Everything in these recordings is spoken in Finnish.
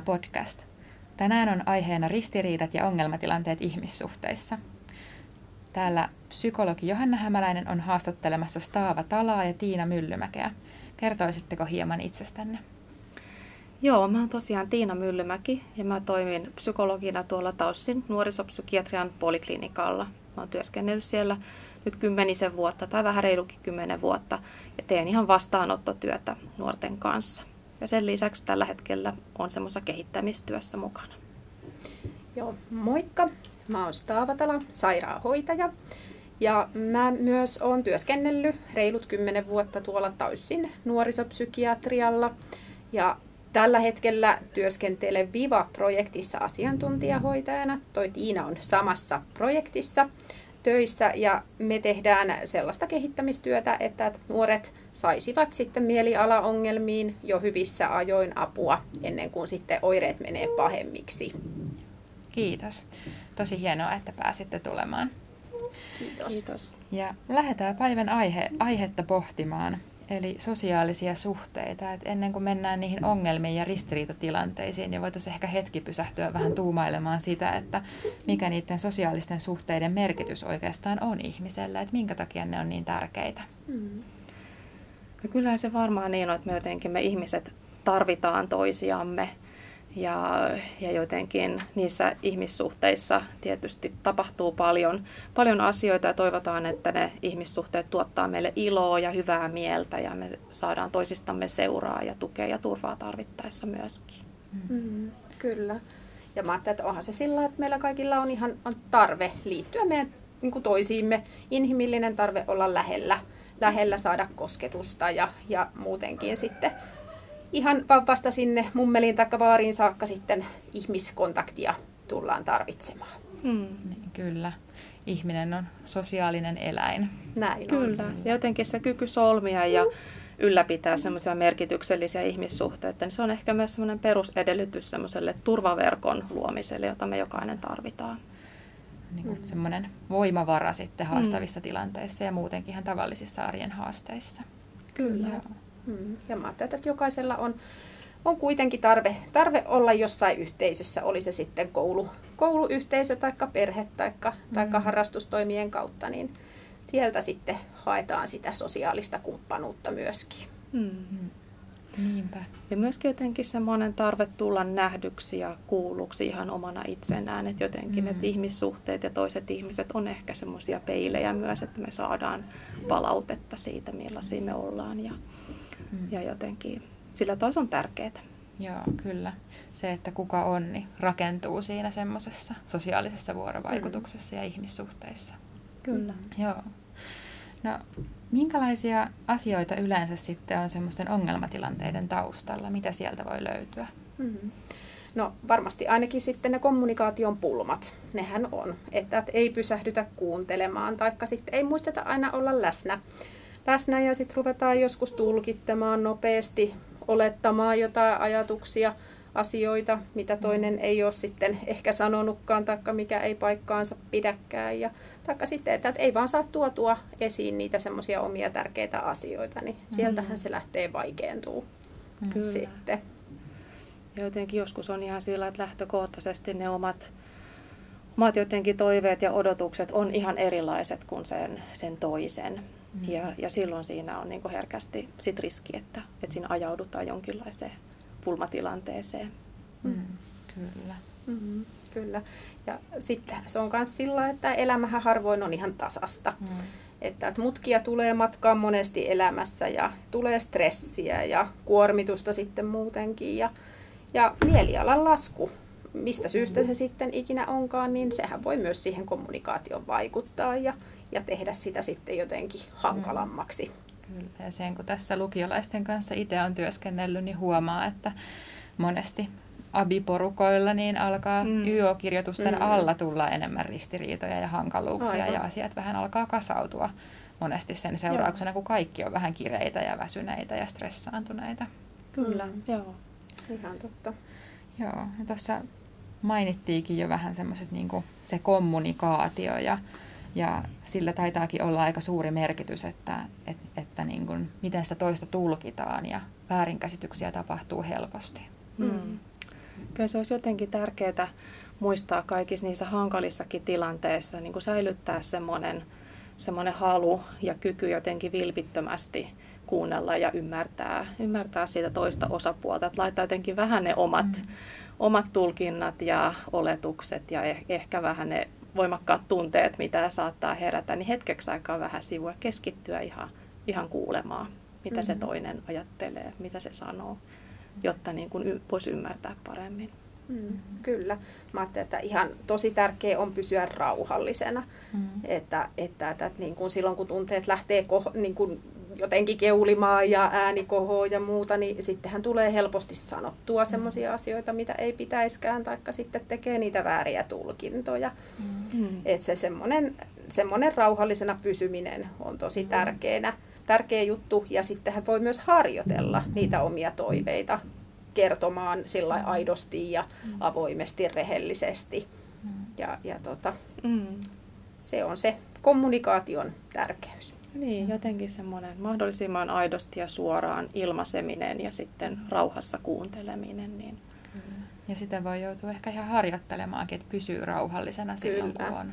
Mielentila podcast. Tänään on aiheena ristiriidat ja ongelmatilanteet ihmissuhteissa. Täällä psykologi Johanna Hämäläinen on haastattelemassa Staava Talaa ja Tiina Myllymäkeä. Kertoisitteko hieman itsestänne? Joo, mä oon tosiaan Tiina Myllymäki ja mä toimin psykologina tuolla Taussin nuorisopsykiatrian poliklinikalla. Mä oon työskennellyt siellä nyt kymmenisen vuotta tai vähän reilukin kymmenen vuotta ja teen ihan vastaanottotyötä nuorten kanssa. Ja sen lisäksi tällä hetkellä on semmoisessa kehittämistyössä mukana. Joo, moikka. Mä oon Staavatala, sairaanhoitaja. Ja mä myös oon työskennellyt reilut kymmenen vuotta tuolla Taussin nuorisopsykiatrialla. Ja tällä hetkellä työskentelen Viva-projektissa asiantuntijahoitajana. Toi Tiina on samassa projektissa töissä ja me tehdään sellaista kehittämistyötä, että nuoret saisivat sitten mielialaongelmiin jo hyvissä ajoin apua ennen kuin sitten oireet menee pahemmiksi. Kiitos. Tosi hienoa, että pääsitte tulemaan. Kiitos. Kiitos. Ja lähdetään päivän aihe, aihetta pohtimaan, eli sosiaalisia suhteita. Et ennen kuin mennään niihin ongelmiin ja ristiriitatilanteisiin, niin voitaisiin ehkä hetki pysähtyä vähän tuumailemaan sitä, että mikä niiden sosiaalisten suhteiden merkitys oikeastaan on ihmiselle, että minkä takia ne on niin tärkeitä. Mm. Kyllähän se varmaan niin on, että me jotenkin me ihmiset tarvitaan toisiamme ja, ja jotenkin niissä ihmissuhteissa tietysti tapahtuu paljon, paljon asioita ja toivotaan, että ne ihmissuhteet tuottaa meille iloa ja hyvää mieltä ja me saadaan toisistamme seuraa ja tukea ja turvaa tarvittaessa myöskin. Mm, kyllä. Ja mä ajattelin, että onhan se sillä, että meillä kaikilla on ihan on tarve liittyä meidän niin kuin toisiimme, inhimillinen tarve olla lähellä, lähellä saada kosketusta ja, ja muutenkin sitten ihan vasta sinne mummeliin tai vaariin saakka sitten ihmiskontaktia tullaan tarvitsemaan. Mm. Niin, kyllä. Ihminen on sosiaalinen eläin. Näin Kyllä. On. Ja jotenkin se kyky solmia ja ylläpitää semmoisia merkityksellisiä ihmissuhteita, niin se on ehkä myös semmoinen perusedellytys semmoiselle turvaverkon luomiselle, jota me jokainen tarvitaan. Niin kuin mm. semmoinen voimavara sitten haastavissa mm. tilanteissa ja muutenkin ihan tavallisissa arjen haasteissa. Kyllä. Joo. Mm. Ja mä ajattelen, että jokaisella on, on kuitenkin tarve, tarve olla jossain yhteisössä, oli se sitten koulu, kouluyhteisö tai perhe tai mm. harrastustoimien kautta, niin sieltä sitten haetaan sitä sosiaalista kumppanuutta myöskin. Mm. Niinpä. Ja myöskin jotenkin semmoinen tarve tulla nähdyksi ja kuulluksi ihan omana itsenään. Että jotenkin mm. että ihmissuhteet ja toiset ihmiset on ehkä semmoisia peilejä myös, että me saadaan palautetta siitä, millaisia me ollaan. Ja, mm. ja jotenkin sillä taas on tärkeää. Joo, kyllä. Se, että kuka on, niin rakentuu siinä semmoisessa sosiaalisessa vuorovaikutuksessa mm. ja ihmissuhteissa. Kyllä. Joo. No, minkälaisia asioita yleensä sitten on semmoisten ongelmatilanteiden taustalla? Mitä sieltä voi löytyä? Mm-hmm. No varmasti ainakin sitten ne kommunikaation pulmat, nehän on, että ei pysähdytä kuuntelemaan, taikka sitten ei muisteta aina olla läsnä läsnä ja sitten ruvetaan joskus tulkittamaan nopeasti, olettamaan jotain ajatuksia, asioita, mitä toinen ei ole sitten ehkä sanonutkaan, taikka mikä ei paikkaansa pidäkään. Ja, taikka sitten, että ei vaan saa tuotua esiin niitä semmoisia omia tärkeitä asioita, niin sieltähän se lähtee vaikeentuu mm. sitten. Ja jotenkin joskus on ihan sillä, että lähtökohtaisesti ne omat, omat jotenkin toiveet ja odotukset on ihan erilaiset kuin sen, sen toisen. Mm. Ja, ja silloin siinä on niin herkästi sit riski, että, että siinä ajaudutaan jonkinlaiseen pulmatilanteeseen. Mm. Kyllä. Mm-hmm. Kyllä. Ja sitten se on myös sillä, että elämähän harvoin on ihan tasasta. Mm. Että, että mutkia tulee matkaan monesti elämässä ja tulee stressiä ja kuormitusta sitten muutenkin. Ja, ja mielialan lasku, mistä syystä se sitten ikinä onkaan, niin sehän voi myös siihen kommunikaation vaikuttaa. Ja, ja tehdä sitä sitten jotenkin hankalammaksi. Kyllä, ja sen kun tässä lukiolaisten kanssa itse on työskennellyt, niin huomaa, että monesti abiporukoilla niin alkaa mm. YO-kirjoitusten mm. alla tulla enemmän ristiriitoja ja hankaluuksia Aivan. ja asiat vähän alkaa kasautua monesti sen seurauksena, joo. kun kaikki on vähän kireitä ja väsyneitä ja stressaantuneita. Kyllä, mm. joo. Ihan totta. Joo, ja tuossa mainittiinkin jo vähän semmoiset niin se kommunikaatio ja ja sillä taitaakin olla aika suuri merkitys, että, että, että niin kuin, miten sitä toista tulkitaan ja väärinkäsityksiä tapahtuu helposti. Mm. Kyllä se olisi jotenkin tärkeää muistaa kaikissa niissä hankalissakin tilanteissa niin kuin säilyttää semmoinen, semmoinen halu ja kyky jotenkin vilpittömästi kuunnella ja ymmärtää, ymmärtää siitä toista osapuolta. Että laittaa jotenkin vähän ne omat, mm. Omat tulkinnat ja oletukset ja eh, ehkä vähän ne voimakkaat tunteet, mitä saattaa herätä, niin hetkeksi aikaa vähän sivua keskittyä ihan, ihan kuulemaan, mitä mm-hmm. se toinen ajattelee, mitä se sanoo, jotta niin kuin voisi ymmärtää paremmin. Mm, kyllä. Mä ajattelin, että ihan tosi tärkeää on pysyä rauhallisena. Mm. Että, että, että, että niin kuin silloin kun tunteet lähtee koh, niin kuin jotenkin keulimaan ja ääni kohoo ja muuta, niin sittenhän tulee helposti sanottua mm. sellaisia asioita, mitä ei pitäiskään, taikka sitten tekee niitä vääriä tulkintoja. Mm. Että se semmoinen, semmoinen rauhallisena pysyminen on tosi mm. tärkeänä, tärkeä juttu, ja sittenhän voi myös harjoitella niitä omia toiveita kertomaan sillä mm. aidosti ja mm. avoimesti, rehellisesti. Mm. Ja, ja tota, mm. se on se kommunikaation tärkeys. Niin, jotenkin semmoinen mahdollisimman aidosti ja suoraan ilmaiseminen ja sitten rauhassa kuunteleminen. Niin. Ja sitä voi joutua ehkä ihan harjoittelemaankin, että pysyy rauhallisena silloin, Kyllä. kun on,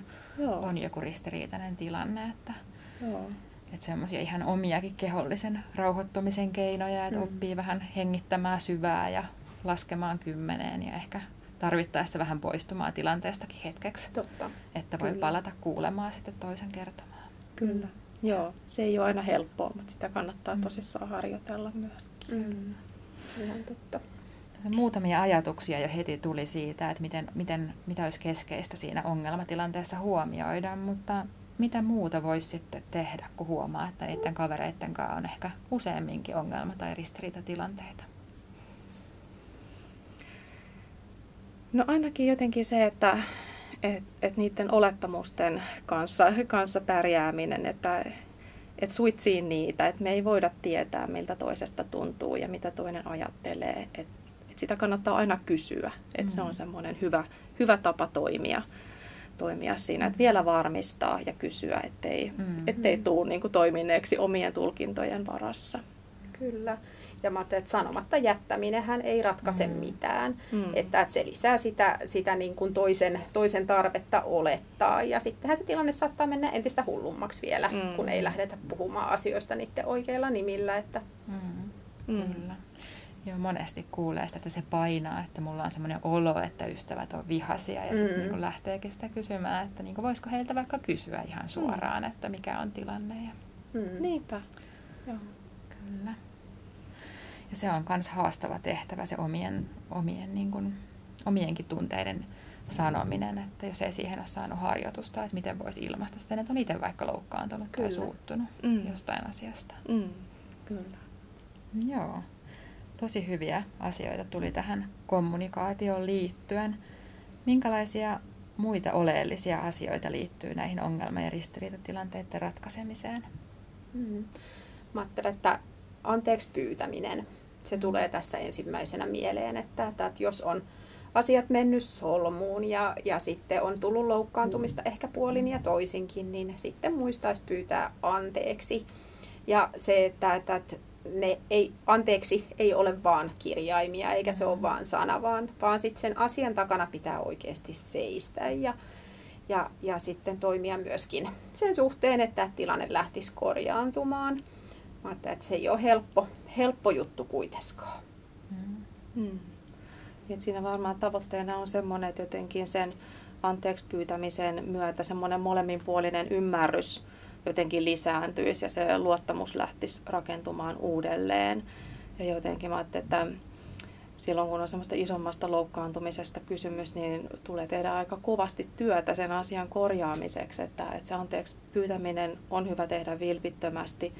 on joku ristiriitainen tilanne. Että, Joo. että semmoisia ihan omiakin kehollisen rauhoittumisen keinoja, että mm. oppii vähän hengittämään syvää ja laskemaan kymmeneen ja ehkä tarvittaessa vähän poistumaan tilanteestakin hetkeksi. Totta. Että voi Kyllä. palata kuulemaan sitten toisen kertomaan. Kyllä. Joo, se ei ole aina helppoa, mutta sitä kannattaa mm. tosissaan harjoitella myöskin. Mm. Ihan totta. Se muutamia ajatuksia jo heti tuli siitä, että miten, miten, mitä olisi keskeistä siinä ongelmatilanteessa huomioida, mutta mitä muuta voisi sitten tehdä, kun huomaa, että niiden kavereiden kanssa on ehkä useamminkin ongelma- tai ristiriitatilanteita? No ainakin jotenkin se, että et, et niiden olettamusten kanssa, kanssa pärjääminen, että et suitsiin niitä, että me ei voida tietää, miltä toisesta tuntuu ja mitä toinen ajattelee. Et, et sitä kannattaa aina kysyä, että mm. se on mm. semmoinen hyvä, hyvä tapa toimia, toimia siinä, että vielä varmistaa ja kysyä, ettei, mm. ettei tule niin kuin, toimineeksi omien tulkintojen varassa. Kyllä. Ja mä että sanomatta jättäminenhän ei ratkaise mm. mitään. Mm. Että, että se lisää sitä, sitä niin kuin toisen, toisen tarvetta olettaa. Ja sittenhän se tilanne saattaa mennä entistä hullummaksi vielä, mm. kun ei lähdetä puhumaan asioista niiden oikeilla nimillä. Että... Mm. Mm. Kyllä. Joo, monesti kuulee sitä, että se painaa, että mulla on semmoinen olo, että ystävät on vihaisia ja sitten mm. niin lähteekin sitä kysymään, että niin voisiko heiltä vaikka kysyä ihan suoraan, mm. että mikä on tilanne. Ja... Mm. Niinpä. Joo. Kyllä. Ja se on myös haastava tehtävä, se omien, omien niin kuin, omienkin tunteiden sanominen, että jos ei siihen ole saanut harjoitusta, että miten voisi ilmaista sen, että on itse vaikka loukkaantunut Kyllä. tai suuttunut mm. jostain asiasta. Mm. Kyllä. Joo. Tosi hyviä asioita tuli tähän kommunikaatioon liittyen. Minkälaisia muita oleellisia asioita liittyy näihin ongelma- ja ristiriitatilanteiden ratkaisemiseen? Mm. Mä ajattelen, että anteeksi pyytäminen se tulee tässä ensimmäisenä mieleen, että, että jos on asiat mennyt solmuun ja, ja sitten on tullut loukkaantumista ehkä puolin ja toisinkin, niin sitten muistaisi pyytää anteeksi. Ja se, että, että ne ei, anteeksi ei ole vaan kirjaimia eikä se ole vaan sana, vaan, vaan sitten sen asian takana pitää oikeasti seistä ja, ja, ja sitten toimia myöskin sen suhteen, että tilanne lähtisi korjaantumaan. Mä että se ei ole helppo, helppo juttu kuitenkaan. Mm. Mm. Et siinä varmaan tavoitteena on semmoinen, että jotenkin sen anteeksi pyytämisen myötä semmoinen molemminpuolinen ymmärrys jotenkin lisääntyisi ja se luottamus lähtisi rakentumaan uudelleen. Ja jotenkin mä että silloin kun on semmoista isommasta loukkaantumisesta kysymys, niin tulee tehdä aika kovasti työtä sen asian korjaamiseksi, että, että se anteeksi pyytäminen on hyvä tehdä vilpittömästi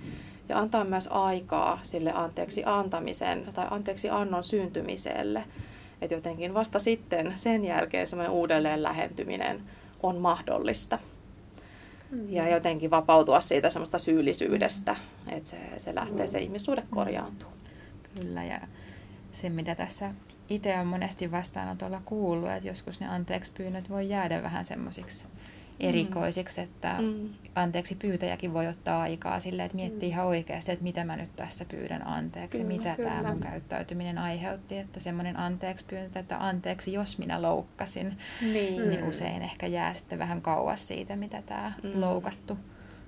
ja antaa myös aikaa sille anteeksi antamisen tai anteeksi annon syntymiselle. Että jotenkin vasta sitten sen jälkeen semmoinen uudelleen lähentyminen on mahdollista. Mm-hmm. Ja jotenkin vapautua siitä semmoista syyllisyydestä, että se, se lähtee, se ihmissuhde korjaantuu. Kyllä, ja se mitä tässä itse on monesti vastaanotolla kuullut, että joskus ne anteeksi pyynnöt voi jäädä vähän semmoisiksi erikoisiksi, että mm. anteeksi pyytäjäkin voi ottaa aikaa sille, että miettii mm. ihan oikeasti, että mitä mä nyt tässä pyydän anteeksi, kyllä, mitä kyllä. tämä mun käyttäytyminen aiheutti, että semmoinen anteeksi pyyntö, että anteeksi jos minä loukkasin, niin. niin usein ehkä jää sitten vähän kauas siitä, mitä tämä mm. loukattu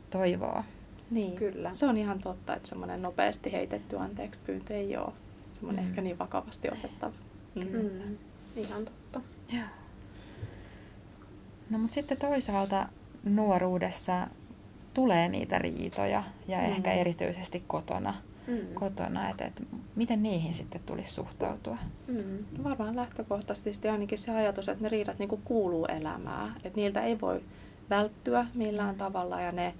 toivoo. Niin, kyllä. Se on ihan totta, että semmoinen nopeasti heitetty anteeksi pyyntö ei ole semmoinen mm. ehkä niin vakavasti otettava. Mm. Mm. Ihan totta. Joo. No mutta sitten toisaalta nuoruudessa tulee niitä riitoja ja mm. ehkä erityisesti kotona. Mm. kotona että, että miten niihin sitten tulisi suhtautua? Mm. No varmaan lähtökohtaisesti ainakin se ajatus, että ne riidat niin kuuluu elämään. Että niiltä ei voi välttyä millään tavalla ja ne,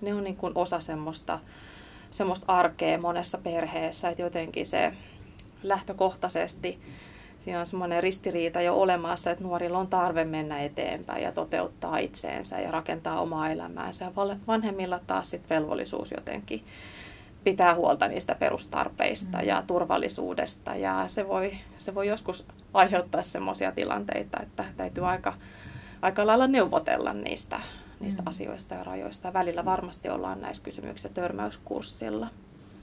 ne on niin kuin osa semmoista, semmoista arkea monessa perheessä, että jotenkin se lähtökohtaisesti siinä on semmoinen ristiriita jo olemassa, että nuorilla on tarve mennä eteenpäin ja toteuttaa itseensä ja rakentaa omaa elämäänsä. Vanhemmilla taas sitten velvollisuus jotenkin pitää huolta niistä perustarpeista mm. ja turvallisuudesta. Ja se voi, se voi joskus aiheuttaa semmoisia tilanteita, että täytyy aika, aika lailla neuvotella niistä, niistä mm. asioista ja rajoista. Välillä varmasti ollaan näissä kysymyksissä törmäyskurssilla.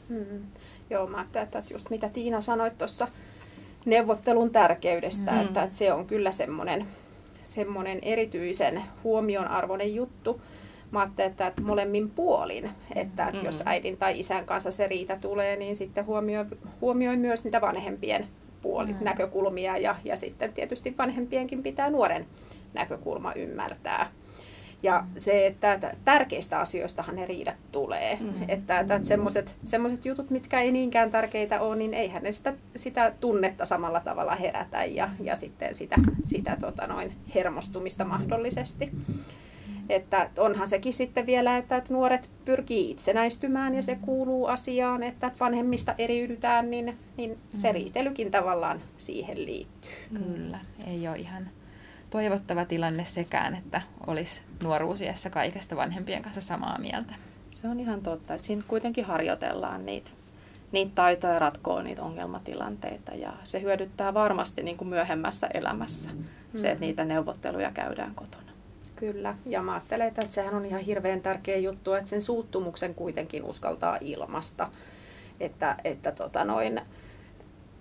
Mm. Joo, mä ajattelin, että just mitä Tiina sanoi tuossa neuvottelun tärkeydestä, mm. että, että se on kyllä semmoinen, semmoinen erityisen huomionarvoinen juttu. Mä ajattelin, että, että molemmin puolin, että, että mm. jos äidin tai isän kanssa se riita tulee, niin sitten huomioi, huomioi myös niitä vanhempien puoli, mm. näkökulmia ja, ja sitten tietysti vanhempienkin pitää nuoren näkökulma ymmärtää. Ja se, että tärkeistä asioistahan ne riidat tulee. Mm. Että, että, että semmoiset jutut, mitkä ei niinkään tärkeitä ole, niin eihän ne sitä, sitä tunnetta samalla tavalla herätä ja, ja sitten sitä, sitä tota noin hermostumista mahdollisesti. Että onhan sekin sitten vielä, että, että nuoret pyrkii itsenäistymään ja se kuuluu asiaan, että vanhemmista eriydytään, niin, niin se mm. riitelykin tavallaan siihen liittyy. Kyllä, ei ole ihan toivottava tilanne sekään, että olisi nuoruusiassa kaikesta vanhempien kanssa samaa mieltä. Se on ihan totta, että siinä kuitenkin harjoitellaan niitä, niitä taitoja ratkoa niitä ongelmatilanteita ja se hyödyttää varmasti niin kuin myöhemmässä elämässä mm. se, että niitä neuvotteluja käydään kotona. Kyllä, ja mä ajattelen, että sehän on ihan hirveän tärkeä juttu, että sen suuttumuksen kuitenkin uskaltaa ilmasta. Että, että tota noin,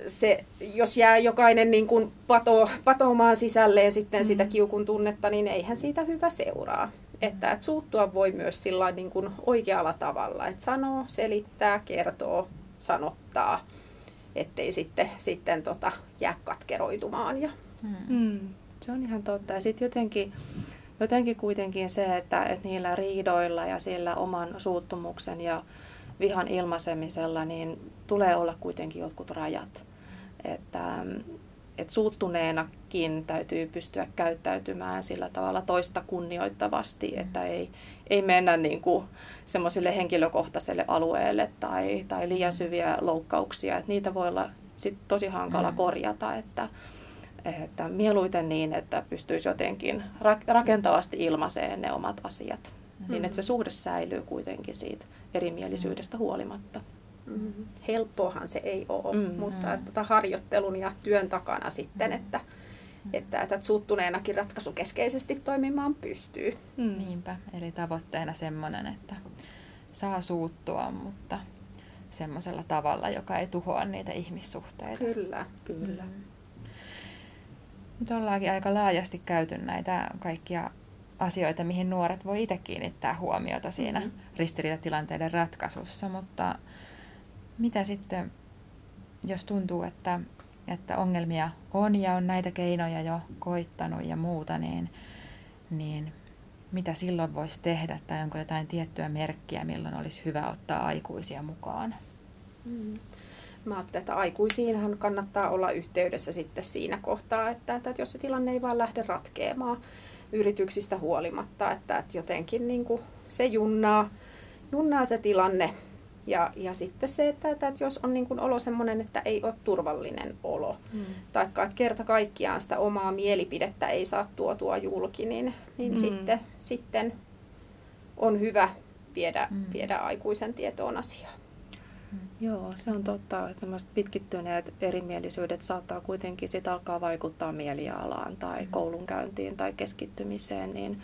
se, jos jää jokainen niin kuin pato, patoamaan sisälleen sitten mm. sitä kiukun tunnetta, niin eihän siitä hyvä seuraa. Että, että suuttua voi myös sillä niin kuin oikealla tavalla, että sanoo, selittää, kertoo, sanottaa, ettei sitten, sitten tota, jää katkeroitumaan. Ja... Mm. mm. Se on ihan totta. Ja sitten jotenkin, jotenkin kuitenkin se, että, että niillä riidoilla ja sillä oman suuttumuksen ja vihan ilmaisemisella, niin tulee olla kuitenkin jotkut rajat. Että, että suuttuneenakin täytyy pystyä käyttäytymään sillä tavalla toista kunnioittavasti, että ei, ei mennä niin kuin semmoiselle henkilökohtaiselle alueelle tai, tai liian syviä loukkauksia. Että niitä voi olla sit tosi hankala mm. korjata, että, että mieluiten niin, että pystyisi jotenkin rakentavasti ilmaiseen ne omat asiat, mm. niin että se suhde säilyy kuitenkin siitä erimielisyydestä huolimatta. Mm. Helppoahan se ei ole, mm. mutta että, tota, harjoittelun ja työn takana sitten, että, mm. että, että suuttuneenakin ratkaisukeskeisesti toimimaan pystyy. Mm. Niinpä, eli tavoitteena semmoinen, että saa suuttua, mutta semmoisella tavalla, joka ei tuhoa niitä ihmissuhteita. Kyllä, kyllä. Mm. Nyt ollaankin aika laajasti käyty näitä kaikkia asioita, mihin nuoret voi itse kiinnittää huomiota siinä mm-hmm. ristiriitatilanteiden ratkaisussa, mutta mitä sitten, jos tuntuu, että, että ongelmia on ja on näitä keinoja jo koittanut ja muuta, niin, niin mitä silloin voisi tehdä tai onko jotain tiettyä merkkiä, milloin olisi hyvä ottaa aikuisia mukaan? Mm. Mä ajattelen, että aikuisiinhan kannattaa olla yhteydessä sitten siinä kohtaa, että, että jos se tilanne ei vaan lähde ratkeamaan yrityksistä huolimatta, että, että jotenkin niin kuin se junnaa, junnaa se tilanne ja, ja sitten se, että, että jos on niin kuin olo sellainen, että ei ole turvallinen olo, mm. tai että kerta kaikkiaan sitä omaa mielipidettä ei saa tuotua julki, niin, niin mm. sitten, sitten on hyvä viedä, mm. viedä aikuisen tietoon asiaa. Mm. Joo, se on totta, että pitkittyneet erimielisyydet saattaa kuitenkin sit alkaa vaikuttaa mielialaan tai mm. koulunkäyntiin tai keskittymiseen, niin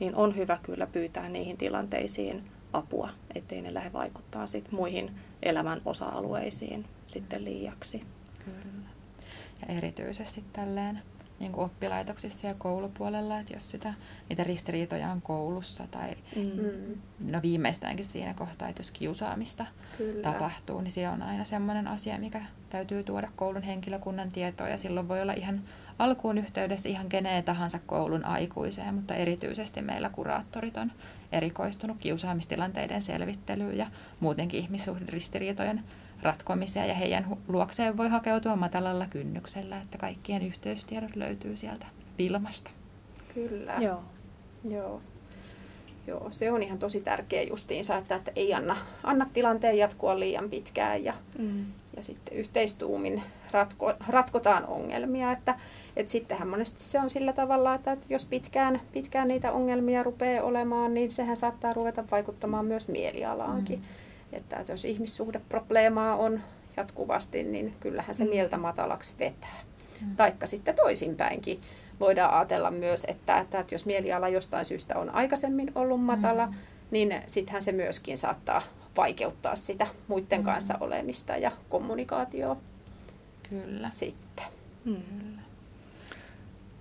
niin on hyvä kyllä pyytää niihin tilanteisiin apua, ettei ne lähde vaikuttaa sit muihin elämän osa-alueisiin sitten liiaksi. Kyllä. Ja erityisesti tälleen niin kuin oppilaitoksissa ja koulupuolella, että jos sitä, niitä ristiriitoja on koulussa tai mm. no viimeistäänkin siinä kohtaa, että jos kiusaamista Kyllä. tapahtuu, niin se on aina sellainen asia, mikä täytyy tuoda koulun henkilökunnan tietoon ja silloin voi olla ihan alkuun yhteydessä ihan keneen tahansa koulun aikuiseen, mutta erityisesti meillä kuraattorit on erikoistunut kiusaamistilanteiden selvittelyyn ja muutenkin ihmissuhderistiriitojen ratkomiseen ja heidän luokseen voi hakeutua matalalla kynnyksellä, että kaikkien yhteystiedot löytyy sieltä Vilmasta. Kyllä. Joo. Joo. Joo, se on ihan tosi tärkeä justiinsa, että, että ei anna, anna tilanteen jatkua liian pitkään ja, mm. ja sitten yhteistuumin ratko, ratkotaan ongelmia. Että, että sittenhän monesti se on sillä tavalla, että, että jos pitkään, pitkään niitä ongelmia rupeaa olemaan, niin sehän saattaa ruveta vaikuttamaan myös mielialaankin. Mm. Että, jos ihmissuhdeprobleemaa on jatkuvasti, niin kyllähän se mm. mieltä matalaksi vetää. Mm. Taikka sitten toisinpäinkin voidaan ajatella myös, että, että, että jos mieliala jostain syystä on aikaisemmin ollut matala, mm. niin sittenhän se myöskin saattaa vaikeuttaa sitä muiden mm. kanssa olemista ja kommunikaatioa. Kyllä. Sitten. Mm.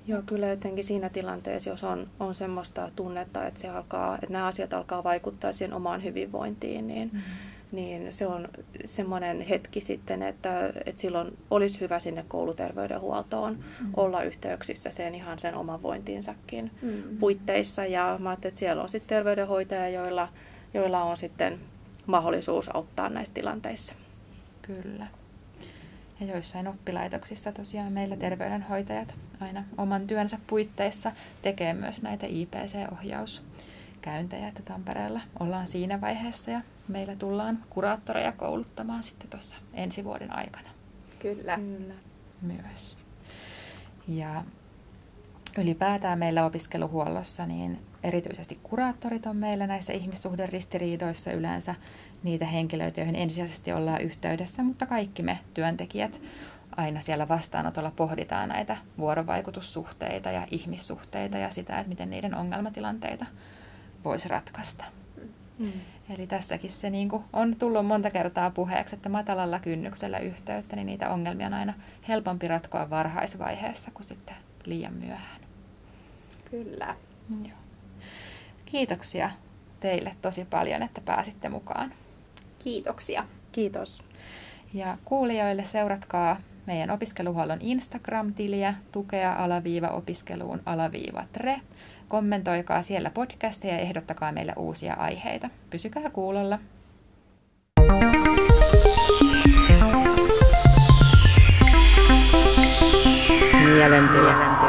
Joo, kyllä jotenkin siinä tilanteessa, jos on, on semmoista tunnetta, että, se alkaa, että nämä asiat alkaa vaikuttaa siihen omaan hyvinvointiin, niin, mm. niin se on semmoinen hetki sitten, että, että silloin olisi hyvä sinne kouluterveydenhuoltoon mm. olla yhteyksissä sen ihan sen oman vointiinsakin mm. puitteissa. Ja mä että siellä on sitten terveydenhoitaja, joilla, joilla on sitten mahdollisuus auttaa näissä tilanteissa. Kyllä. Ja joissain oppilaitoksissa tosiaan meillä terveydenhoitajat aina oman työnsä puitteissa tekee myös näitä IPC-ohjauskäyntejä, että Tampereella ollaan siinä vaiheessa ja meillä tullaan kuraattoreja kouluttamaan sitten tuossa ensi vuoden aikana. Kyllä. Kyllä. Myös. Ja ylipäätään meillä opiskeluhuollossa niin erityisesti kuraattorit on meillä näissä ihmissuhderistiriidoissa yleensä niitä henkilöitä, joihin ensisijaisesti ollaan yhteydessä, mutta kaikki me työntekijät aina siellä vastaanotolla pohditaan näitä vuorovaikutussuhteita ja ihmissuhteita ja sitä, että miten niiden ongelmatilanteita voisi ratkaista. Mm. Eli tässäkin se niin kuin on tullut monta kertaa puheeksi, että matalalla kynnyksellä yhteyttä, niin niitä ongelmia on aina helpompi ratkoa varhaisvaiheessa kuin sitten liian myöhään. Kyllä. Joo. Kiitoksia teille tosi paljon, että pääsitte mukaan. Kiitoksia. Kiitos. Ja kuulijoille seuratkaa meidän opiskeluhuollon Instagram-tiliä tukea alaviiva opiskeluun alaviiva tre. Kommentoikaa siellä podcasteja ja ehdottakaa meille uusia aiheita. Pysykää kuulolla. Mielentyö.